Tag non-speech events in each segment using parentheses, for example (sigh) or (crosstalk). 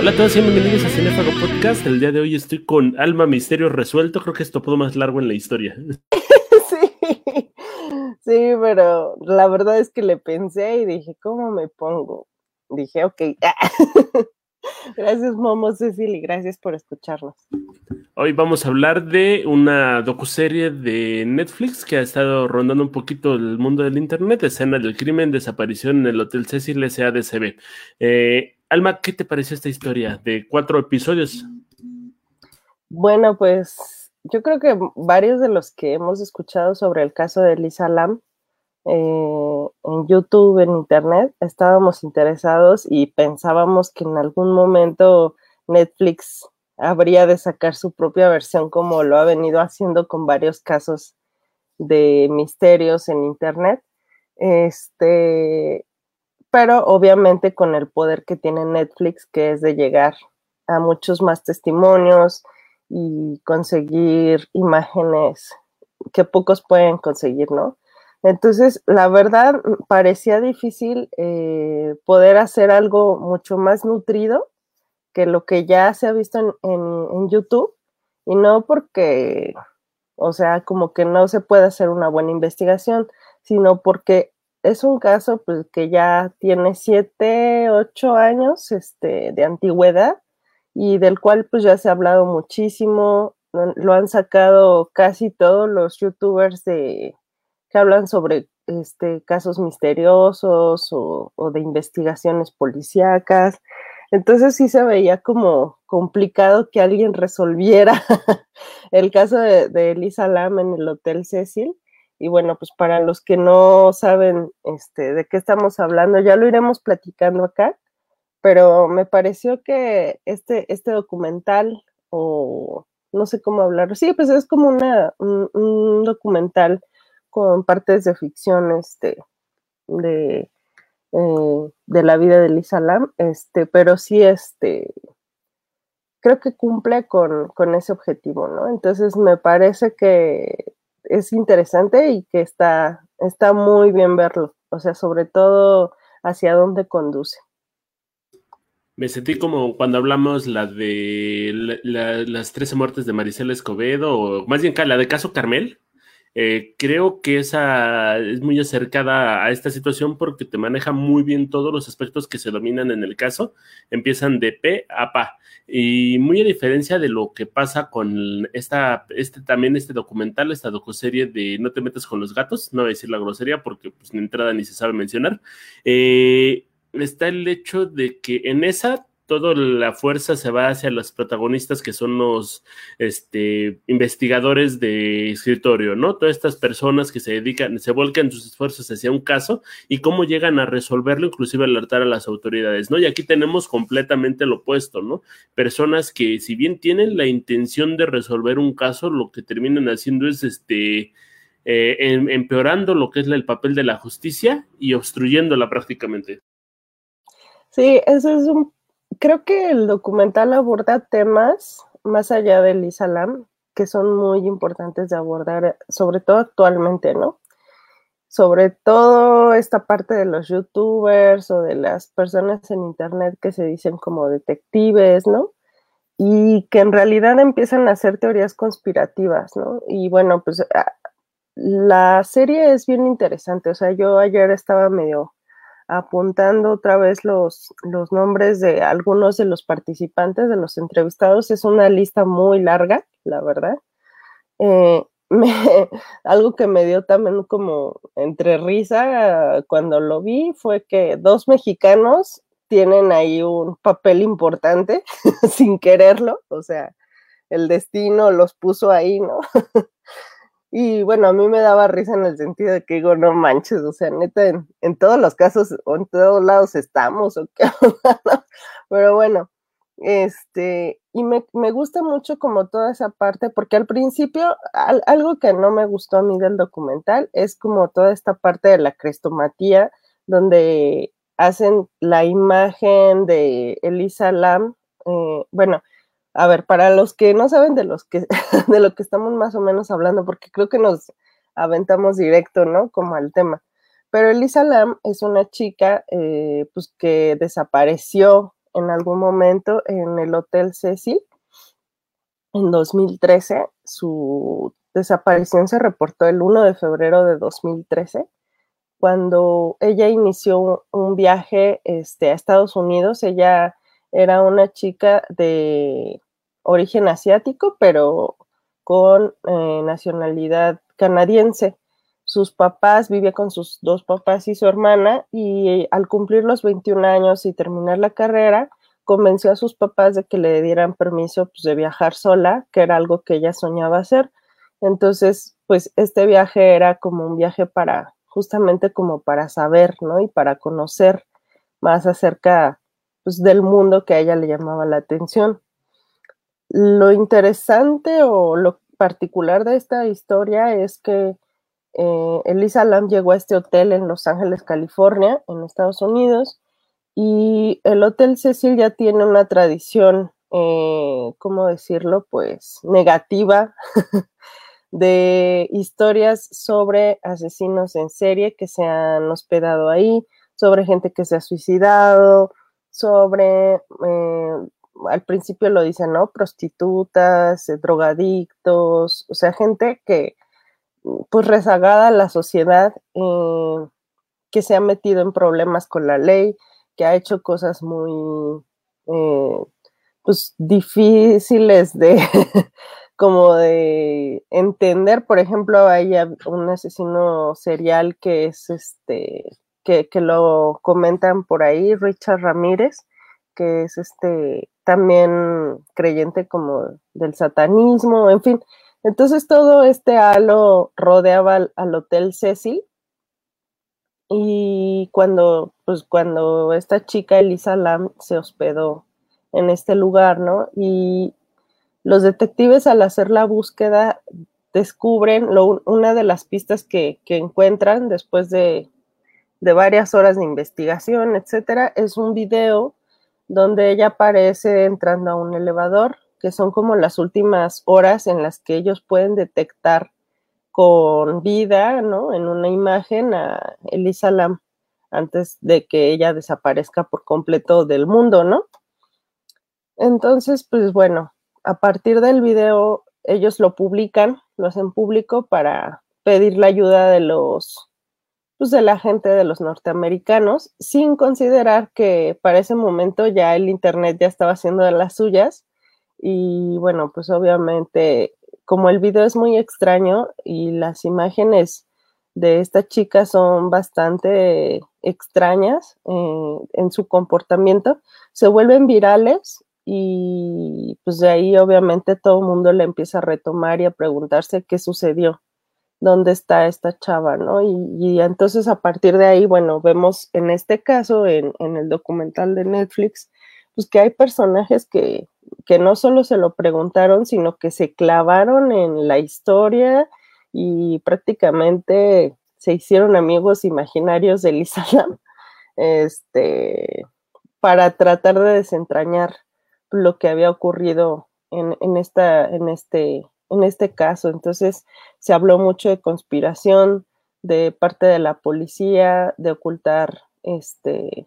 Hola a todos y bienvenidos a Cinefago Podcast. El día de hoy estoy con Alma Misterio Resuelto. Creo que es todo más largo en la historia. (laughs) Sí, sí, pero la verdad es que le pensé y dije, ¿cómo me pongo? Dije, ok. (laughs) Gracias, Momo Cecil, y gracias por escucharnos. Hoy vamos a hablar de una docuserie de Netflix que ha estado rondando un poquito el mundo del internet, escena del crimen, desaparición en el Hotel Cecil SADCB. Eh, Alma, ¿qué te pareció esta historia de cuatro episodios? Bueno, pues yo creo que varios de los que hemos escuchado sobre el caso de Lisa Lam eh, en YouTube, en Internet, estábamos interesados y pensábamos que en algún momento Netflix habría de sacar su propia versión como lo ha venido haciendo con varios casos de misterios en Internet. Este, pero obviamente con el poder que tiene Netflix, que es de llegar a muchos más testimonios y conseguir imágenes que pocos pueden conseguir, ¿no? Entonces, la verdad, parecía difícil eh, poder hacer algo mucho más nutrido que lo que ya se ha visto en, YouTube, y no porque, o sea, como que no se puede hacer una buena investigación, sino porque es un caso pues, que ya tiene siete, ocho años este, de antigüedad y del cual pues ya se ha hablado muchísimo, lo han sacado casi todos los youtubers de, que hablan sobre este, casos misteriosos o, de investigaciones policíacas. Entonces sí se veía como complicado que alguien resolviera (laughs) el caso de, de, Elisa Lam en el Hotel Cecil. Y bueno, pues para los que no saben este, de qué estamos hablando, ya lo iremos platicando acá, pero me pareció que este, este documental, o no sé cómo hablarlo, sí, pues es como una, un documental con partes de ficción este, de, eh, de la vida de Lisa Lam, este, pero sí este, creo que cumple con, con, ese objetivo, ¿no? Entonces me parece que es interesante y que está, está muy bien verlo, o sea, sobre todo hacia dónde conduce. Me sentí como cuando hablamos la de las 13 muertes de Maricela Escobedo, o más bien la de caso Carmel, eh, creo que esa es muy acercada a esta situación porque te maneja muy bien todos los aspectos que se dominan en el caso. Empiezan de P a PA. Y muy a diferencia de lo que pasa con esta, este también este documental, esta docuserie de No te metas con los gatos, no voy a decir la grosería porque pues ni entrada ni se sabe mencionar. Eh, está el hecho de que en esa toda la fuerza se va hacia los protagonistas que son los este, investigadores de escritorio, ¿no? Todas estas personas que se dedican, se volcan sus esfuerzos hacia un caso y cómo llegan a resolverlo, inclusive alertar a las autoridades, ¿no? Y aquí tenemos completamente lo opuesto, ¿no? Personas que si bien tienen la intención de resolver un caso, lo que terminan haciendo es este... Eh, em, empeorando lo que es el papel de la justicia y obstruyéndola prácticamente. Sí, eso es un creo que el documental aborda temas más allá del Islam que son muy importantes de abordar, sobre todo actualmente, ¿no? Sobre todo esta parte de los youtubers o de las personas en internet que se dicen como detectives, ¿no? Y que en realidad empiezan a hacer teorías conspirativas, ¿no? Y bueno, pues ah, la serie es bien interesante, o sea, yo ayer estaba medio apuntando otra vez los, los nombres de algunos de los participantes, de los entrevistados. Es una lista muy larga, la verdad. Eh, (laughs) algo que me dio también como entre risa cuando lo vi fue que dos mexicanos tienen ahí un papel importante (laughs) sin quererlo, o sea, el destino los puso ahí, ¿no? (laughs) Y bueno, a mí me daba risa en el sentido de que digo, no manches, o sea, neta, en, todos los casos o en todos lados estamos, o qué, (laughs) pero bueno, este, y me, gusta mucho como toda esa parte, porque al principio, algo que no me gustó a mí del documental es como toda esta parte de la crestomatía, donde hacen la imagen de Elisa Lam, eh, bueno, a ver, para los que no saben de los que (laughs) de lo que estamos más o menos hablando, porque creo que nos aventamos directo, ¿no? Como al tema. Pero Elisa Lam es una chica, eh, pues que desapareció en algún momento en el Hotel Cecil. En 2013, su desaparición se reportó el 1 de febrero de 2013, cuando ella inició un viaje este, a Estados Unidos. Ella era una chica de origen asiático, pero con eh, nacionalidad canadiense. Sus papás, vivía con sus dos papás y su hermana, y al cumplir los 21 años y terminar la carrera, convenció a sus papás de que le dieran permiso pues, de viajar sola, que era algo que ella soñaba hacer. Entonces, pues este viaje era como un viaje para, justamente como para saber, ¿no? Y para conocer más acerca pues, del mundo que a ella le llamaba la atención. Lo interesante o lo particular de esta historia es que eh, Elisa Lam llegó a este hotel en Los Ángeles, California, en Estados Unidos, y el Hotel Cecil ya tiene una tradición, eh, ¿cómo decirlo? Pues negativa (laughs) de historias sobre asesinos en serie que se han hospedado ahí, sobre gente que se ha suicidado, sobre eh, al principio lo dicen, ¿no? Prostitutas, eh, drogadictos, o sea, gente que, pues rezagada a la sociedad, eh, que se ha metido en problemas con la ley, que ha hecho cosas muy, pues, difíciles de, (laughs) como de entender. Por ejemplo, hay un asesino serial que es este, que, que lo comentan por ahí, Richard Ramírez, que es este también creyente como del satanismo, en fin. Entonces todo este halo rodeaba al, Hotel Cecil y cuando, pues cuando esta chica Elisa Lam se hospedó en este lugar, ¿no? Y los detectives al hacer la búsqueda descubren una de las pistas que, que encuentran después de, de, varias horas de investigación, etcétera, es un video donde ella aparece entrando a un elevador, que son como las últimas horas en las que ellos pueden detectar con vida, ¿no? En una imagen a Elisa Lam antes de que ella desaparezca por completo del mundo, ¿no? Entonces, pues bueno, a partir del video ellos lo publican, lo hacen público para pedir la ayuda de los pues, de la gente de los norteamericanos, sin considerar que para ese momento ya el Internet ya estaba haciendo de las suyas. Y bueno, pues obviamente, como el video es muy extraño y las imágenes de esta chica son bastante extrañas eh, en su comportamiento, se vuelven virales y pues de ahí obviamente todo el mundo le empieza a retomar y a preguntarse qué sucedió dónde está esta chava, ¿no? Y, entonces a partir de ahí, bueno, vemos en este caso, en, el documental de Netflix, pues que hay personajes que, que no solo se lo preguntaron, sino que se clavaron en la historia y prácticamente se hicieron amigos imaginarios de Lisa (laughs) Lam, este, para tratar de desentrañar lo que había ocurrido en, en, esta, en, este, en este caso. Entonces se habló mucho de conspiración de parte de la policía, de ocultar este,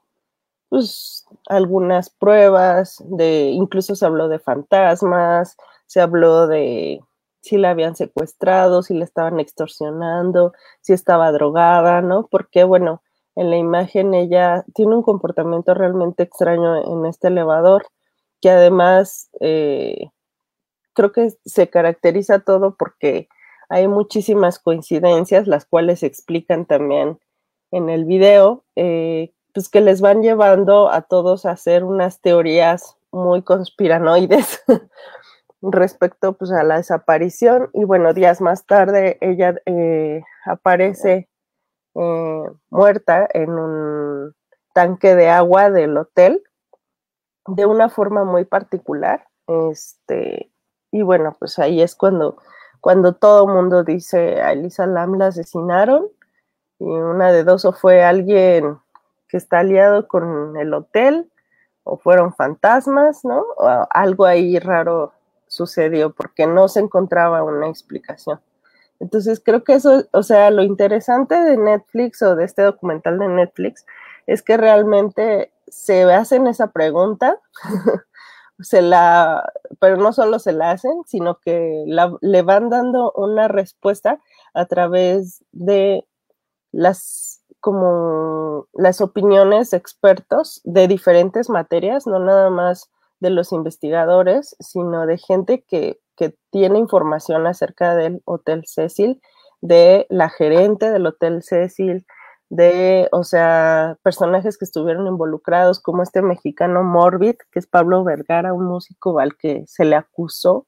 pues, algunas pruebas, de, incluso se habló de fantasmas, se habló de si la habían secuestrado, si la estaban extorsionando, si estaba drogada, ¿no? Porque, bueno, en la imagen ella tiene un comportamiento realmente extraño en este elevador, que además eh, creo que se caracteriza todo porque hay muchísimas coincidencias, las cuales se explican también en el video, eh, pues que les van llevando a todos a hacer unas teorías muy conspiranoides (laughs) respecto pues, a la desaparición. Y bueno, días más tarde ella eh, aparece eh, muerta en un tanque de agua del hotel de una forma muy particular. Este, y bueno, pues ahí es cuando, cuando todo mundo dice a Elisa Lam la asesinaron. Y una de dos, o fue alguien que está aliado con el hotel, o fueron fantasmas, ¿no? O algo ahí raro sucedió porque no se encontraba una explicación. Entonces creo que eso, o sea, lo interesante de Netflix o de este documental de Netflix es que realmente se hacen esa pregunta, (laughs) se la, pero no solo se la hacen, sino que le van dando una respuesta a través de las como las opiniones de expertos de diferentes materias, no nada más de los investigadores, sino de gente que, que tiene información acerca del Hotel Cecil, de la gerente del Hotel Cecil, de, o sea, personajes que estuvieron involucrados, como este mexicano Morbid, que es Pablo Vergara, un músico al que se le acusó.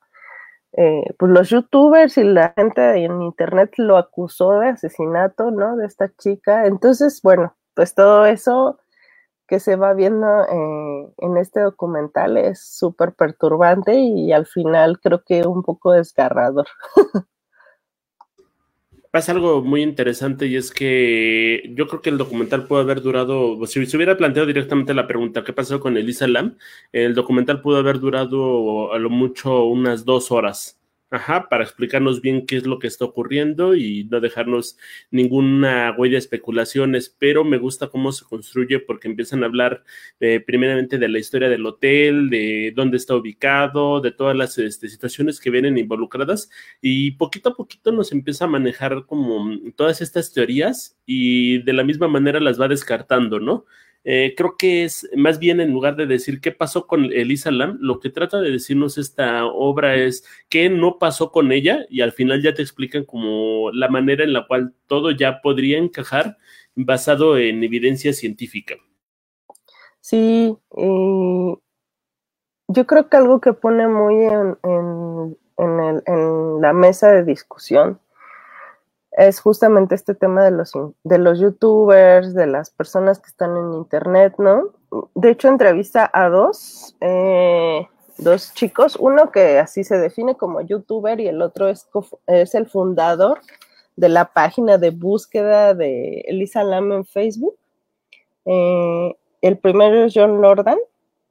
Eh, pues los youtubers y la gente en internet lo acusó de asesinato, ¿no? De esta chica. Entonces, bueno, pues todo eso que se va viendo eh, en este documental es súper perturbante y al final creo que un poco desgarrador. (laughs) pasa algo muy interesante y es que yo creo que el documental pudo haber durado, si se hubiera planteado directamente la pregunta, ¿qué pasó con Elisa Lam? El documental pudo haber durado a lo mucho unas dos horas. Ajá, para explicarnos bien qué es lo que está ocurriendo y no dejarnos ninguna huella de especulaciones, pero me gusta cómo se construye porque empiezan a hablar eh, primeramente de la historia del hotel, de dónde está ubicado, de todas las este, situaciones que vienen involucradas y poquito a poquito nos empieza a manejar como todas estas teorías y de la misma manera las va descartando, ¿no? Eh, creo que es más bien en lugar de decir qué pasó con Elisa Lam, lo que trata de decirnos esta obra es qué no pasó con ella y al final ya te explican como la manera en la cual todo ya podría encajar basado en evidencia científica. Sí, yo creo que algo que pone muy en, en la mesa de discusión es justamente este tema de los, de los youtubers, de las personas que están en internet, ¿no? De hecho, entrevista a dos, eh, dos chicos, uno que así se define como youtuber y el otro es, es el fundador de la página de búsqueda de Elisa Lam en Facebook. Eh, el primero es John Lordan,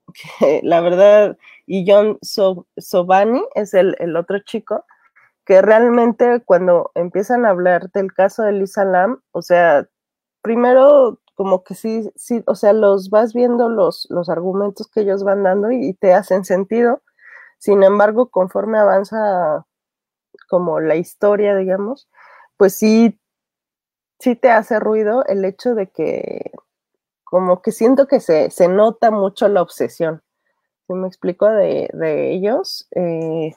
(laughs) que la verdad, y John Sobani es el, el otro chico que realmente cuando empiezan a hablar del caso de Lisa Lam, o sea, primero como que sí, sí, o sea, los vas viendo los, los argumentos que ellos van dando y, te hacen sentido. Sin embargo, conforme avanza como la historia, digamos, pues sí, sí te hace ruido el hecho de que como que siento que se, se nota mucho la obsesión. ¿Sí me explico de, de ellos? Eh,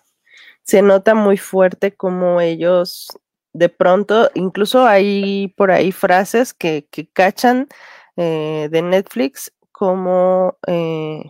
se nota muy fuerte como ellos de pronto, incluso hay por ahí frases que, que cachan eh, de Netflix como, eh,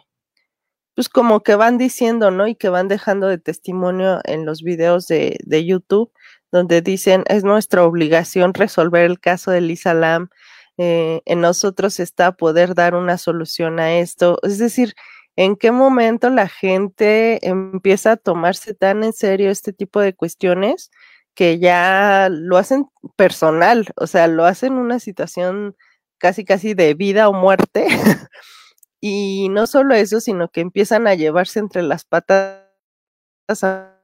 pues como que van diciendo, ¿no? Y que van dejando de testimonio en los videos de, de YouTube, donde dicen, es nuestra obligación resolver el caso de Lisa Lam, eh, en nosotros está poder dar una solución a esto. Es decir, en qué momento la gente empieza a tomarse tan en serio este tipo de cuestiones que ya lo hacen personal, o sea, lo hacen una situación casi casi de vida o muerte. (laughs) y no solo eso, sino que empiezan a llevarse entre las patas a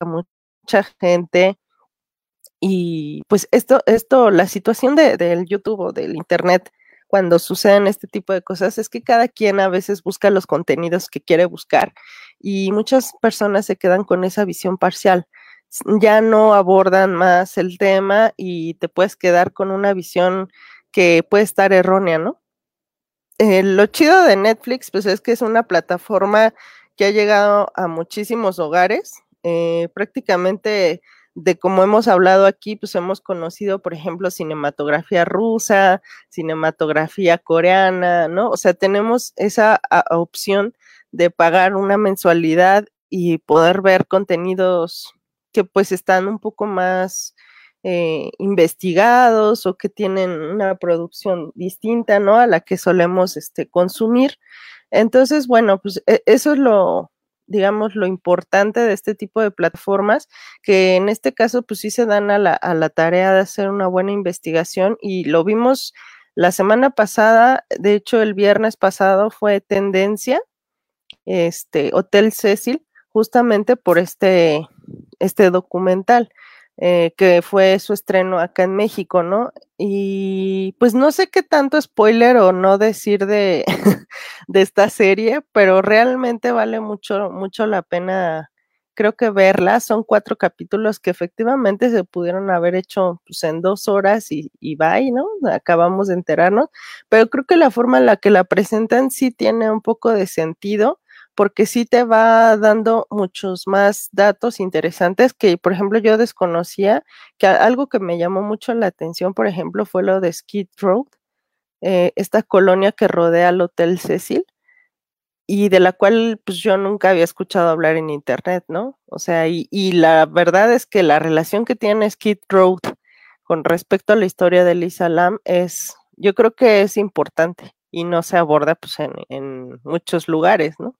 mucha gente. Y pues esto, esto, la situación de, del YouTube o del Internet cuando suceden este tipo de cosas es que cada quien a veces busca los contenidos que quiere buscar y muchas personas se quedan con esa visión parcial. Ya no abordan más el tema y te puedes quedar con una visión que puede estar errónea, ¿no? Eh, lo chido de Netflix, pues es que es una plataforma que ha llegado a muchísimos hogares. Eh, prácticamente de como hemos hablado aquí, pues hemos conocido, por ejemplo, cinematografía rusa, cinematografía coreana, ¿no? O sea, tenemos esa opción de pagar una mensualidad y poder ver contenidos que pues están un poco más eh, investigados o que tienen una producción distinta, ¿no? A la que solemos este, consumir. Entonces, bueno, pues e, eso es lo, digamos, lo importante de este tipo de plataformas, que en este caso, pues sí se dan a la, a la tarea de hacer una buena investigación y lo vimos la semana pasada, de hecho el viernes pasado fue tendencia, este Hotel Cecil, justamente por este, este documental. Eh, que fue su estreno acá en México, ¿no? Y pues no sé qué tanto spoiler o no decir de, (laughs) de esta serie, pero realmente vale mucho, mucho la pena, creo que verla. Son cuatro capítulos que efectivamente se pudieron haber hecho pues, en dos horas y, y bye, ¿no? Acabamos de enterarnos, pero creo que la forma en la que la presentan sí tiene un poco de sentido porque sí te va dando muchos más datos interesantes que, por ejemplo, yo desconocía, que algo que me llamó mucho la atención, por ejemplo, fue lo de Skid Road, eh, esta colonia que rodea al Hotel Cecil y de la cual pues yo nunca había escuchado hablar en internet, ¿no? O sea, y, la verdad es que la relación que tiene Skid Road con respecto a la historia de Lisa Lam es, yo creo que es importante y no se aborda pues en muchos lugares, ¿no?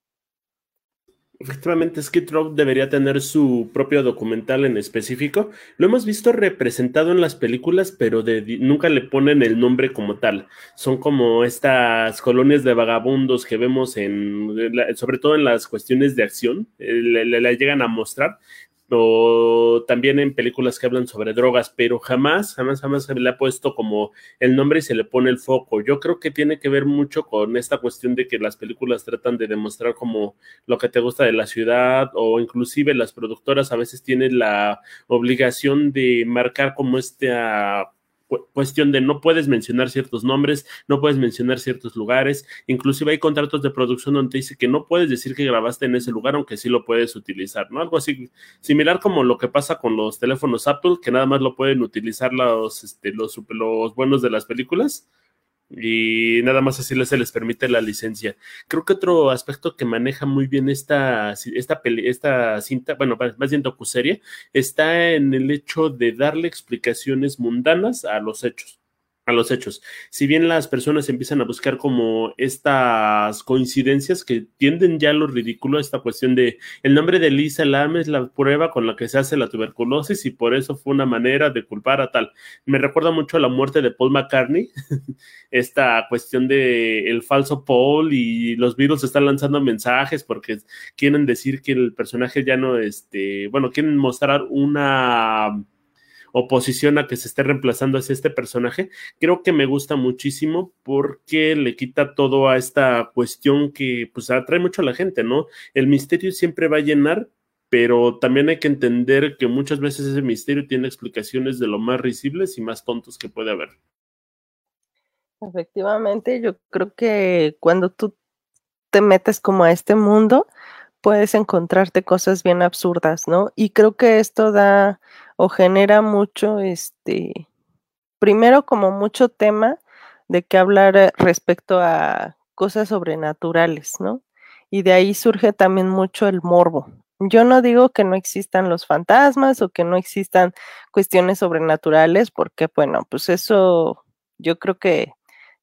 Efectivamente, Skid Row debería tener su propio documental en específico. Lo hemos visto representado en las películas, pero nunca le ponen el nombre como tal. Son como estas colonias de vagabundos que vemos en, sobre todo en las cuestiones de acción, eh, le, le, llegan a mostrar, o también en películas que hablan sobre drogas, pero jamás, jamás, jamás se le ha puesto como el nombre y se le pone el foco. Yo creo que tiene que ver mucho con esta cuestión de que las películas tratan de demostrar como lo que te gusta de la ciudad o inclusive las productoras a veces tienen la obligación de marcar como esta cuestión de no puedes mencionar ciertos nombres, no puedes mencionar ciertos lugares, inclusive hay contratos de producción donde dice que no puedes decir que grabaste en ese lugar, aunque sí lo puedes utilizar, ¿no? Algo así similar como lo que pasa con los teléfonos Apple, que nada más lo pueden utilizar los, este, los, los buenos de las películas y nada más así se les permite la licencia. Creo que otro aspecto que maneja muy bien esta, esta, esta cinta, bueno, más bien docuserie, está en el hecho de darle explicaciones mundanas a los hechos a los hechos. Si bien las personas empiezan a buscar como estas coincidencias que tienden ya a lo ridículo, esta cuestión de el nombre de Lisa Lam es la prueba con la que se hace la tuberculosis y por eso fue una manera de culpar a tal. Me recuerda mucho a la muerte de Paul McCartney, (laughs) esta cuestión de el falso Paul y los virus están lanzando mensajes porque quieren decir que el personaje ya no, este, bueno, quieren mostrar una oposición a que se esté reemplazando hacia este personaje, creo que me gusta muchísimo porque le quita todo a esta cuestión que pues atrae mucho a la gente, ¿no? El misterio siempre va a llenar, pero también hay que entender que muchas veces ese misterio tiene explicaciones de lo más risibles y más tontos que puede haber. Efectivamente, yo creo que cuando tú te metes como a este mundo, puedes encontrarte cosas bien absurdas, ¿no? Y creo que esto da o genera mucho, este, primero como mucho tema de que hablar eh, respecto a cosas sobrenaturales, ¿no? Y de ahí surge también mucho el morbo. Yo no digo que no existan los fantasmas o que no existan cuestiones sobrenaturales, porque bueno, pues eso yo creo que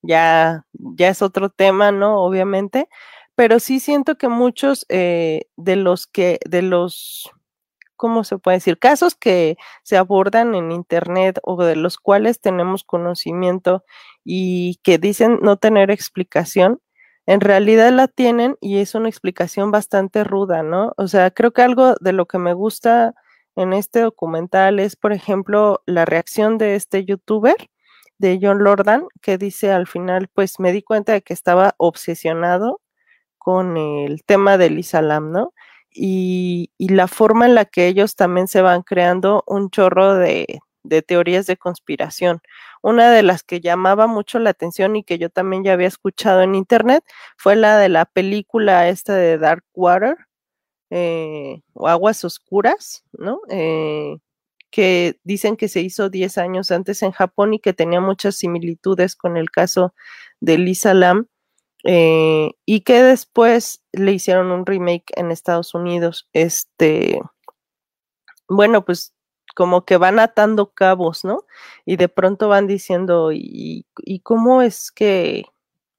ya, ya es otro tema, ¿no? Obviamente, pero sí siento que muchos eh, de los que, de los ¿cómo se puede decir? Casos que se abordan en Internet o de los cuales tenemos conocimiento y que dicen no tener explicación, en realidad la tienen y es una explicación bastante ruda, ¿no? O sea, creo que algo de lo que me gusta en este documental es, por ejemplo, la reacción de este youtuber, de John Lordan, que dice al final, pues me di cuenta de que estaba obsesionado con el tema del Islam, ¿no? y, la forma en la que ellos también se van creando un chorro de, teorías de conspiración. Una de las que llamaba mucho la atención y que yo también ya había escuchado en internet fue la de la película esta de Dark Water eh, o Aguas Oscuras, ¿no? Eh, que dicen que se hizo 10 años antes en Japón y que tenía muchas similitudes con el caso de Lisa Lam eh, y que después le hicieron un remake en Estados Unidos. Este, bueno, pues como que van atando cabos, ¿no? Y de pronto van diciendo, ¿y, cómo es que,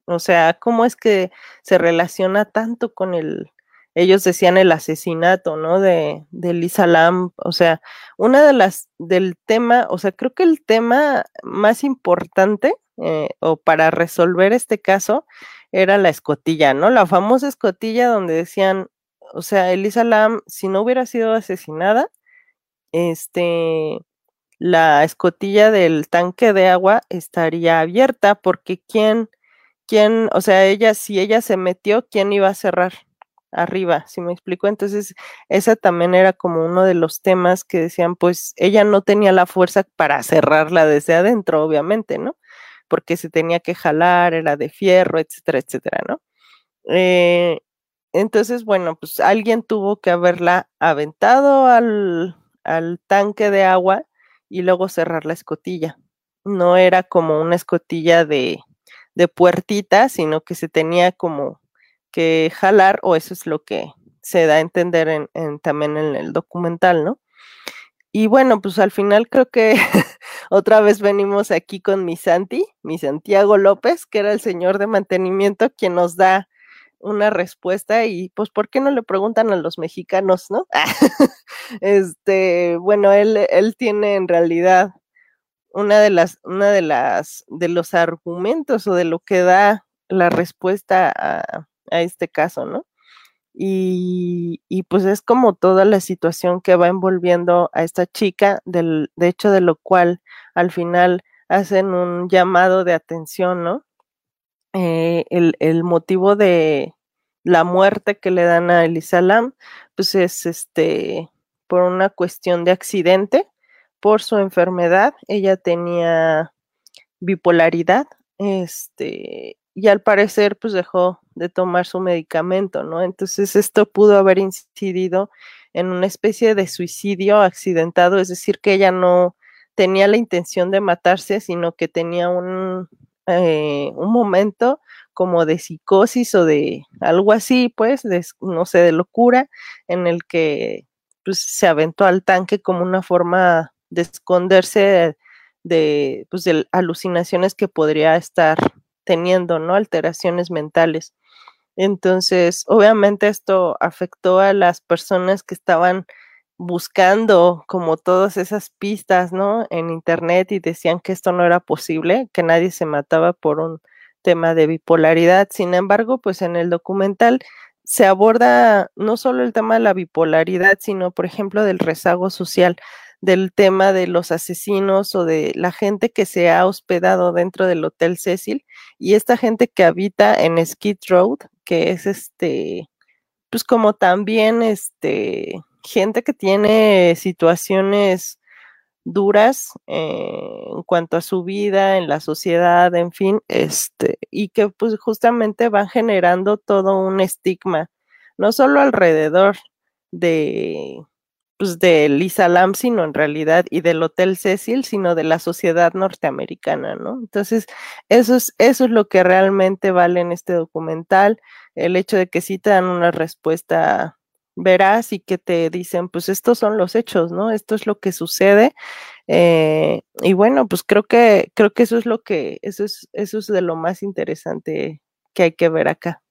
o sea, cómo es que se relaciona tanto con el, ellos decían el asesinato, ¿no? De, de Lisa Lam, o sea, una de las, del tema, o sea, creo que el tema más importante eh, o para resolver este caso era la escotilla, ¿no? La famosa escotilla donde decían, o sea, Elisa Lam, si no hubiera sido asesinada, este, la escotilla del tanque de agua estaría abierta porque quién, quién, o sea, ella, si ella se metió, ¿quién iba a cerrar? arriba, si me explico. Entonces, esa también era como uno de los temas que decían, pues ella no tenía la fuerza para cerrarla desde adentro, obviamente, ¿no? Porque se tenía que jalar, era de fierro, etcétera, etcétera, ¿no? Eh, entonces, bueno, pues alguien tuvo que haberla aventado al, al tanque de agua y luego cerrar la escotilla. No era como una escotilla de, de puertita, sino que se tenía como que jalar, o eso es lo que se da a entender en, también en el documental, ¿no? Y bueno, pues al final creo que (laughs) otra vez venimos aquí con mi Santi, mi Santiago López, que era el señor de mantenimiento, quien nos da una respuesta y pues ¿por qué no le preguntan a los mexicanos, no? (laughs) este, bueno, él, él tiene en realidad una de las, una de las, de los argumentos o de lo que da la respuesta a, a este caso, ¿no? Y, pues es como toda la situación que va envolviendo a esta chica, del, de hecho de lo cual al final hacen un llamado de atención, ¿no? Eh, el, motivo de la muerte que le dan a Elisa Lam, pues es este por una cuestión de accidente, por su enfermedad, ella tenía bipolaridad, este, y al parecer pues dejó de tomar su medicamento, ¿no? Entonces esto pudo haber incidido en una especie de suicidio accidentado, es decir, que ella no tenía la intención de matarse, sino que tenía un, eh, un momento como de psicosis o de algo así, pues, de, no sé, de locura, en el que pues, se aventó al tanque como una forma de esconderse de, pues, de alucinaciones que podría estar teniendo, ¿no? Alteraciones mentales. Entonces, obviamente esto afectó a las personas que estaban buscando como todas esas pistas, ¿no? En internet y decían que esto no era posible, que nadie se mataba por un tema de bipolaridad. Sin embargo, pues en el documental se aborda no solo el tema de la bipolaridad, sino, por ejemplo, del rezago social del tema de los asesinos o de la gente que se ha hospedado dentro del Hotel Cecil y esta gente que habita en Skid Road, que es este, pues como también este, gente que tiene situaciones duras eh, en cuanto a su vida en la sociedad, en fin, este, y que pues justamente van generando todo un estigma, no solo alrededor de pues, de Lisa Lam, sino en realidad, y del Hotel Cecil, sino de la sociedad norteamericana, ¿no? Entonces, eso es, eso es lo que realmente vale en este documental, el hecho de que sí te dan una respuesta veraz y que te dicen, pues estos son los hechos, ¿no? Esto es lo que sucede. Eh, y bueno, pues creo que, creo que eso es lo que, eso es, eso es de lo más interesante que hay que ver acá.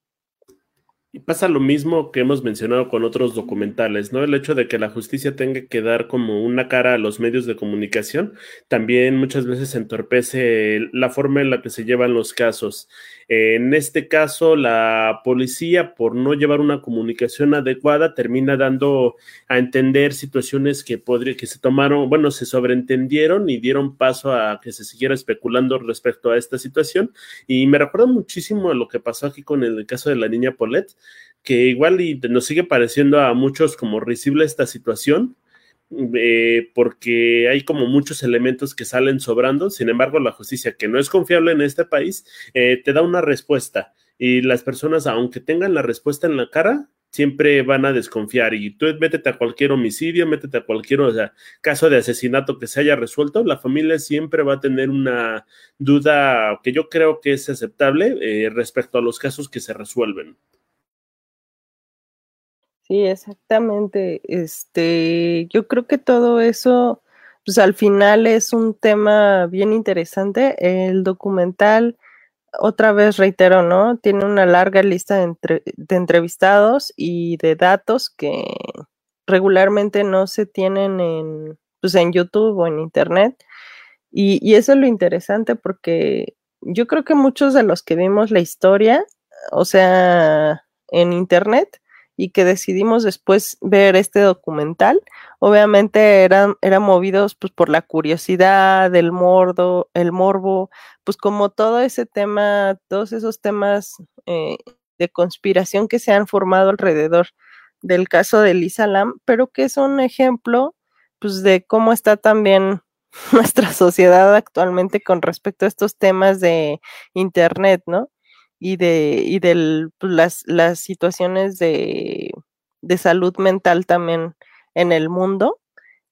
Y pasa lo mismo que hemos mencionado con otros documentales, ¿no? El hecho de que la justicia tenga que dar como una cara a los medios de comunicación también muchas veces entorpece la forma en la que se llevan los casos. En este caso, la policía, por no llevar una comunicación adecuada, termina dando a entender situaciones que, podría, que se tomaron, bueno, se sobreentendieron y dieron paso a que se siguiera especulando respecto a esta situación. Y me recuerda muchísimo a lo que pasó aquí con el caso de la niña Paulette, que igual y nos sigue pareciendo a muchos como risible esta situación, eh, porque hay como muchos elementos que salen sobrando. Sin embargo, la justicia, que no es confiable en este país, eh, te da una respuesta y las personas, aunque tengan la respuesta en la cara, siempre van a desconfiar. Y tú métete a cualquier homicidio, métete a cualquier caso de asesinato que se haya resuelto, la familia siempre va a tener una duda que yo creo que es aceptable eh, respecto a los casos que se resuelven. Sí, exactamente. Este, yo creo que todo eso, pues al final es un tema bien interesante. El documental, otra vez reitero, ¿no? Tiene una larga lista de, entrevistados y de datos que regularmente no se tienen en, pues en YouTube o en Internet. Y, y eso es lo interesante porque yo creo que muchos de los que vimos la historia, o sea, en Internet, y que decidimos después ver este documental. Obviamente eran, eran movidos pues, por la curiosidad, el mordo, el morbo, pues como todo ese tema, todos esos temas eh, de conspiración que se han formado alrededor del caso de Lisa Lam, pero que es un ejemplo pues de cómo está también (laughs) nuestra sociedad actualmente con respecto a estos temas de internet, ¿no? Y de, y de pues, las, las situaciones de, de, salud mental también en el mundo.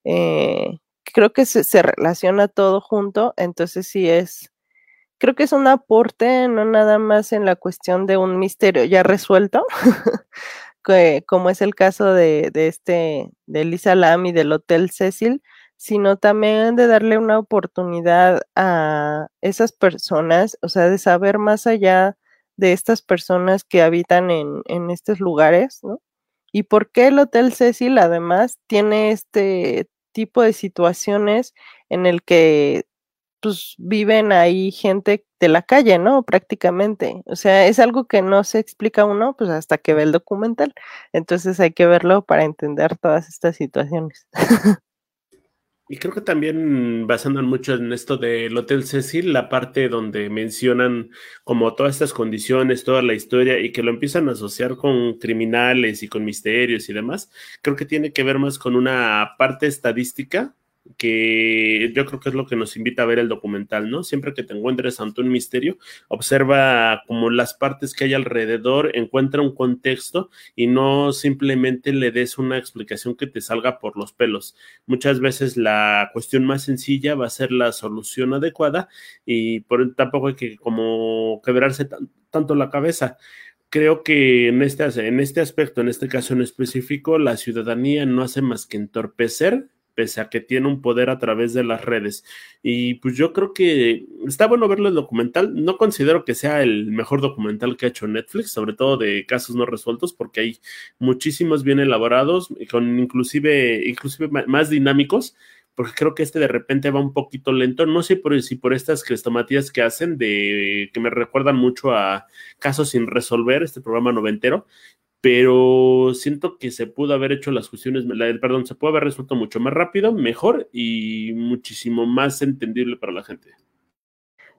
Eh, creo que se, se, relaciona todo junto, entonces sí es, creo que es un aporte, no nada más en la cuestión de un misterio ya resuelto, (laughs) como es el caso de, de este, de Lisa Lam y del Hotel Cecil, sino también de darle una oportunidad a esas personas, o sea, de saber más allá de estas personas que habitan en, en estos lugares, ¿no? Y por qué el Hotel Cecil además tiene este tipo de situaciones en el que pues viven ahí gente de la calle, ¿no? Prácticamente. O sea, es algo que no se explica uno, pues hasta que ve el documental. Entonces hay que verlo para entender todas estas situaciones. (laughs) Y creo que también basando mucho en esto del Hotel Cecil, la parte donde mencionan como todas estas condiciones, toda la historia y que lo empiezan a asociar con criminales y con misterios y demás, creo que tiene que ver más con una parte estadística que yo creo que es lo que nos invita a ver el documental, ¿no? Siempre que te encuentres ante un misterio, observa como las partes que hay alrededor, encuentra un contexto y no simplemente le des una explicación que te salga por los pelos. Muchas veces la cuestión más sencilla va a ser la solución adecuada y por tampoco hay que como quebrarse tanto la cabeza creo que en este, en este aspecto, en este caso en específico, la ciudadanía no hace más que entorpecer pese a que tiene un poder a través de las redes. Y pues yo creo que está bueno verlo el documental. No considero que sea el mejor documental que ha hecho Netflix, sobre todo de casos no resueltos, porque hay muchísimos bien elaborados, con inclusive, inclusive más dinámicos porque creo que este de repente va un poquito lento. No sé por, si por estas crestomatías que hacen, de que me recuerdan mucho a Casos sin resolver, este programa noventero, pero siento que se pudo haber hecho las cuestiones, perdón, se pudo haber resuelto mucho más rápido, mejor y muchísimo más entendible para la gente.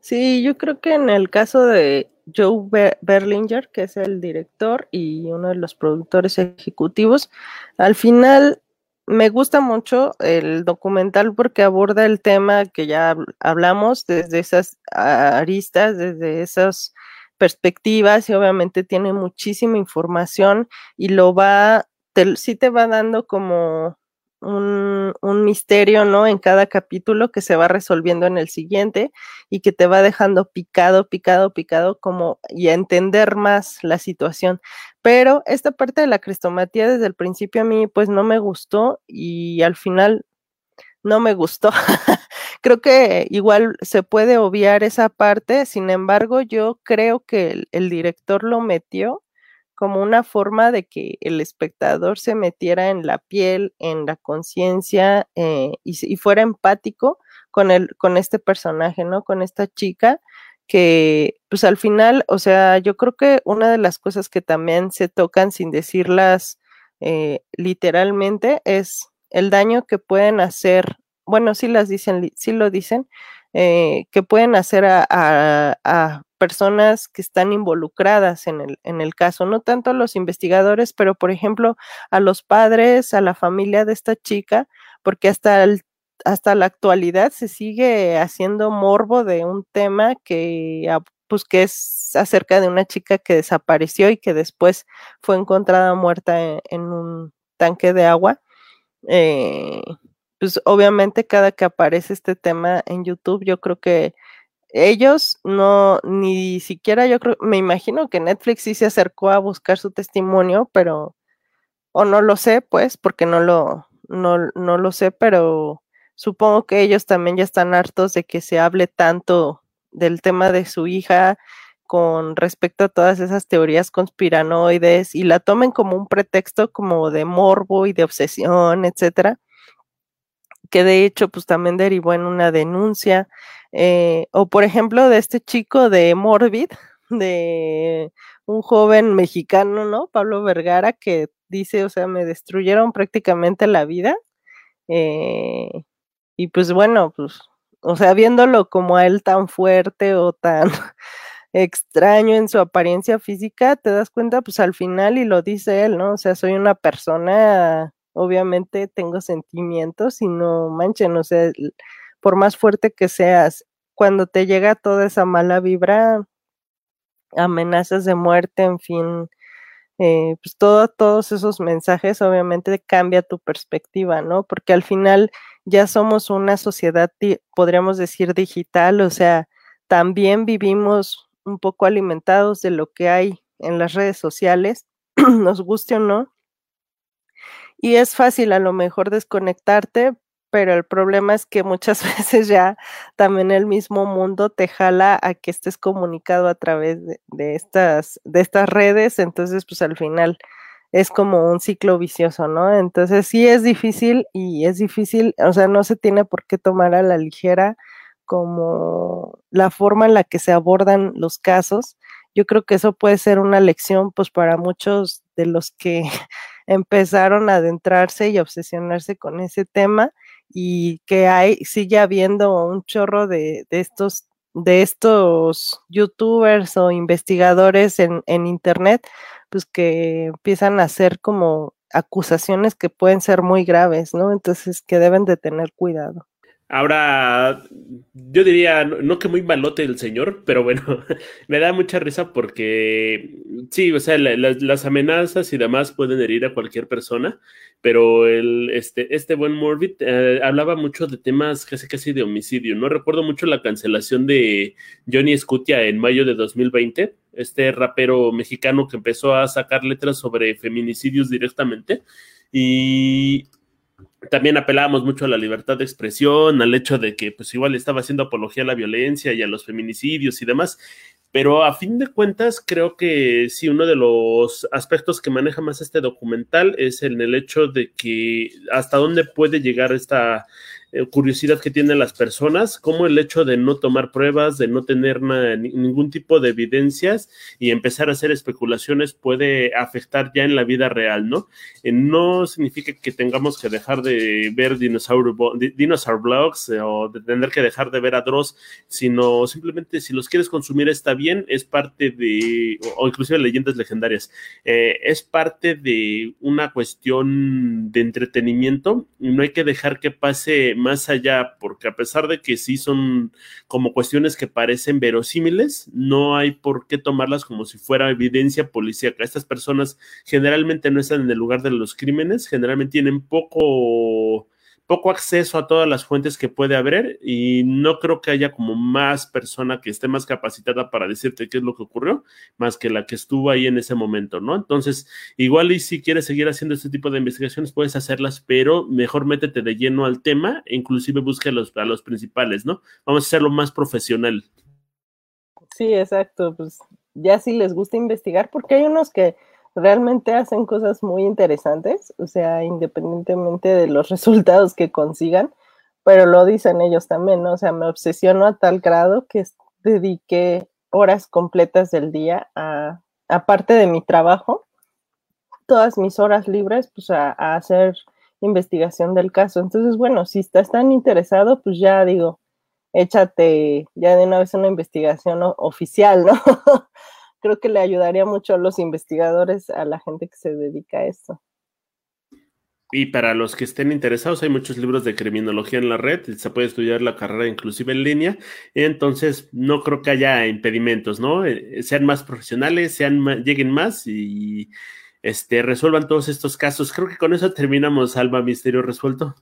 Sí, yo creo que en el caso de Joe Berlinger, que es el director y uno de los productores ejecutivos, al final me gusta mucho el documental porque aborda el tema que ya hablamos desde esas aristas, desde esos perspectivas y obviamente tiene muchísima información y lo va, sí te va dando como un, un, misterio, ¿no? En cada capítulo que se va resolviendo en el siguiente y que te va dejando picado, picado, picado, como y a entender más la situación. Pero esta parte de la crestomatía desde el principio a mí pues no me gustó y al final no me gustó. (laughs) creo que igual se puede obviar esa parte, sin embargo, yo creo que el, director lo metió como una forma de que el espectador se metiera en la piel, en la conciencia eh, y, fuera empático con, el, con este personaje, ¿no? Con esta chica que, pues al final, o sea, yo creo que una de las cosas que también se tocan sin decirlas eh, literalmente es el daño que pueden hacer bueno, sí las dicen, sí lo dicen, eh, que pueden hacer a, a, personas que están involucradas en el, en el caso, no tanto a los investigadores, pero por ejemplo a los padres, a la familia de esta chica, porque hasta hasta la actualidad se sigue haciendo morbo de un tema que pues que es acerca de una chica que desapareció y que después fue encontrada muerta en, en un tanque de agua. Eh, pues obviamente cada que aparece este tema en YouTube, yo creo que ellos no, ni siquiera yo creo, me imagino que Netflix sí se acercó a buscar su testimonio, pero, o no lo sé, pues, porque no lo, no, no lo sé, pero supongo que ellos también ya están hartos de que se hable tanto del tema de su hija con respecto a todas esas teorías conspiranoides y la tomen como un pretexto como de morbo y de obsesión, etcétera que de hecho pues también derivó en una denuncia, eh, o por ejemplo de este chico de Morbid, de un joven mexicano, ¿no? Pablo Vergara, que dice, o sea, me destruyeron prácticamente la vida. Eh, y pues bueno, pues, o sea, viéndolo como a él tan fuerte o tan (laughs) extraño en su apariencia física, te das cuenta, pues al final, y lo dice él, ¿no? O sea, soy una persona, obviamente tengo sentimientos y no manchen, o sea, por más fuerte que seas, cuando te llega toda esa mala vibra, amenazas de muerte, en fin, eh, pues todo, todos esos mensajes obviamente cambia tu perspectiva, ¿no? Porque al final ya somos una sociedad, podríamos decir, digital, o sea, también vivimos un poco alimentados de lo que hay en las redes sociales, (clears throat) nos guste o no. Y es fácil a lo mejor desconectarte, pero el problema es que muchas (laughs) veces ya también el mismo mundo te jala a que estés comunicado a través de, estas, de estas redes, entonces pues al final es como un ciclo vicioso, ¿no? Entonces sí es difícil y es difícil, o sea, no se tiene por qué tomar a la ligera como la forma en la que se abordan los casos. Yo creo que eso puede ser una lección pues para muchos de los que empezaron a adentrarse y obsesionarse con ese tema y que hay, sigue habiendo un chorro de, estos de estos youtubers o investigadores en, en internet, pues que empiezan a hacer como acusaciones que pueden ser muy graves, ¿no? Entonces que deben de tener cuidado. Ahora, yo diría, no que muy malote el señor, pero bueno, (laughs) me da mucha risa porque sí, o sea, las amenazas y demás pueden herir a cualquier persona, pero el, este, este buen Morbid eh, hablaba mucho de temas casi casi de homicidio. No recuerdo mucho la cancelación de Johnny Scutia en mayo de 2020, este rapero mexicano que empezó a sacar letras sobre feminicidios directamente. Y también apelábamos mucho a la libertad de expresión, al hecho de que pues igual estaba haciendo apología a la violencia y a los feminicidios y demás, pero a fin de cuentas creo que sí, uno de los aspectos que maneja más este documental es en el hecho de que hasta dónde puede llegar esta eh, curiosidad que tienen las personas, como el hecho de no tomar pruebas, de no tener ningún tipo de evidencias y empezar a hacer especulaciones puede afectar ya en la vida real, ¿no? Eh, no significa que tengamos que dejar de ver dinosaur, dinosaur blogs eh, o de tener que dejar de ver a Dross, sino simplemente si los quieres consumir está bien, es parte de, o, inclusive leyendas legendarias, es parte de una cuestión de entretenimiento no hay que dejar que pase más allá, porque a pesar de que sí son como cuestiones que parecen verosímiles, no hay por qué tomarlas como si fuera evidencia policíaca. Estas personas generalmente no están en el lugar de los crímenes, generalmente tienen poco poco acceso a todas las fuentes que puede haber y no creo que haya como más persona que esté más capacitada para decirte qué es lo que ocurrió, más que la que estuvo ahí en ese momento, ¿no? Entonces, igual y si quieres seguir haciendo este tipo de investigaciones, puedes hacerlas, pero mejor métete de lleno al tema e inclusive busque a los, a los principales, ¿no? Vamos a hacerlo más profesional. Sí, exacto, pues ya si les gusta investigar, porque hay unos que realmente hacen cosas muy interesantes, o sea, independientemente de los (laughs) resultados que consigan, pero lo dicen ellos también, ¿no? O sea, me obsesiono a tal grado que dediqué horas completas del día a, aparte de mi trabajo, todas mis horas libres, pues a, a hacer investigación del caso. Entonces, bueno, si estás tan interesado, pues ya digo, échate ya de una vez una investigación oficial, ¿no? (laughs) creo que le ayudaría mucho a los investigadores, a la gente que se dedica a esto. Y para los que estén interesados, hay muchos libros de criminología en la red, se puede estudiar la carrera inclusive en línea, entonces no creo que haya impedimentos, ¿no? Eh, sean más profesionales, sean lleguen más y este, resuelvan todos estos casos. Creo que con eso terminamos, Alma Misterio Resuelto.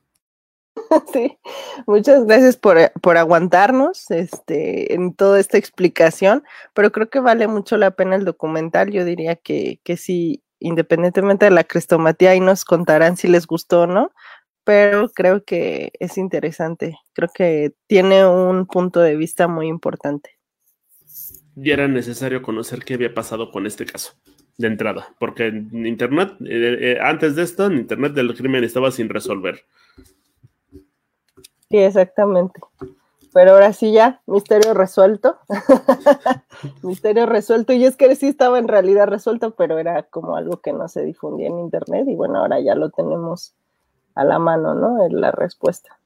(laughs) Sí, muchas gracias por, eh, por, aguantarnos este, en toda esta explicación, pero creo que vale mucho la pena el documental. Yo diría que, que sí, independientemente de la crestomatía, ahí nos contarán si les gustó o no, pero creo que es interesante. Creo que tiene un punto de vista muy importante. Y era necesario conocer qué había pasado con este caso de entrada, porque en Internet, eh, eh, antes de esto, en Internet del crimen estaba sin resolver. Sí, exactamente. Pero ahora sí ya, misterio resuelto. (laughs) misterio resuelto. Y es que sí estaba en realidad resuelto, pero era como algo que no se difundía en internet. Y bueno, ahora ya lo tenemos a la mano, ¿no? Es la respuesta.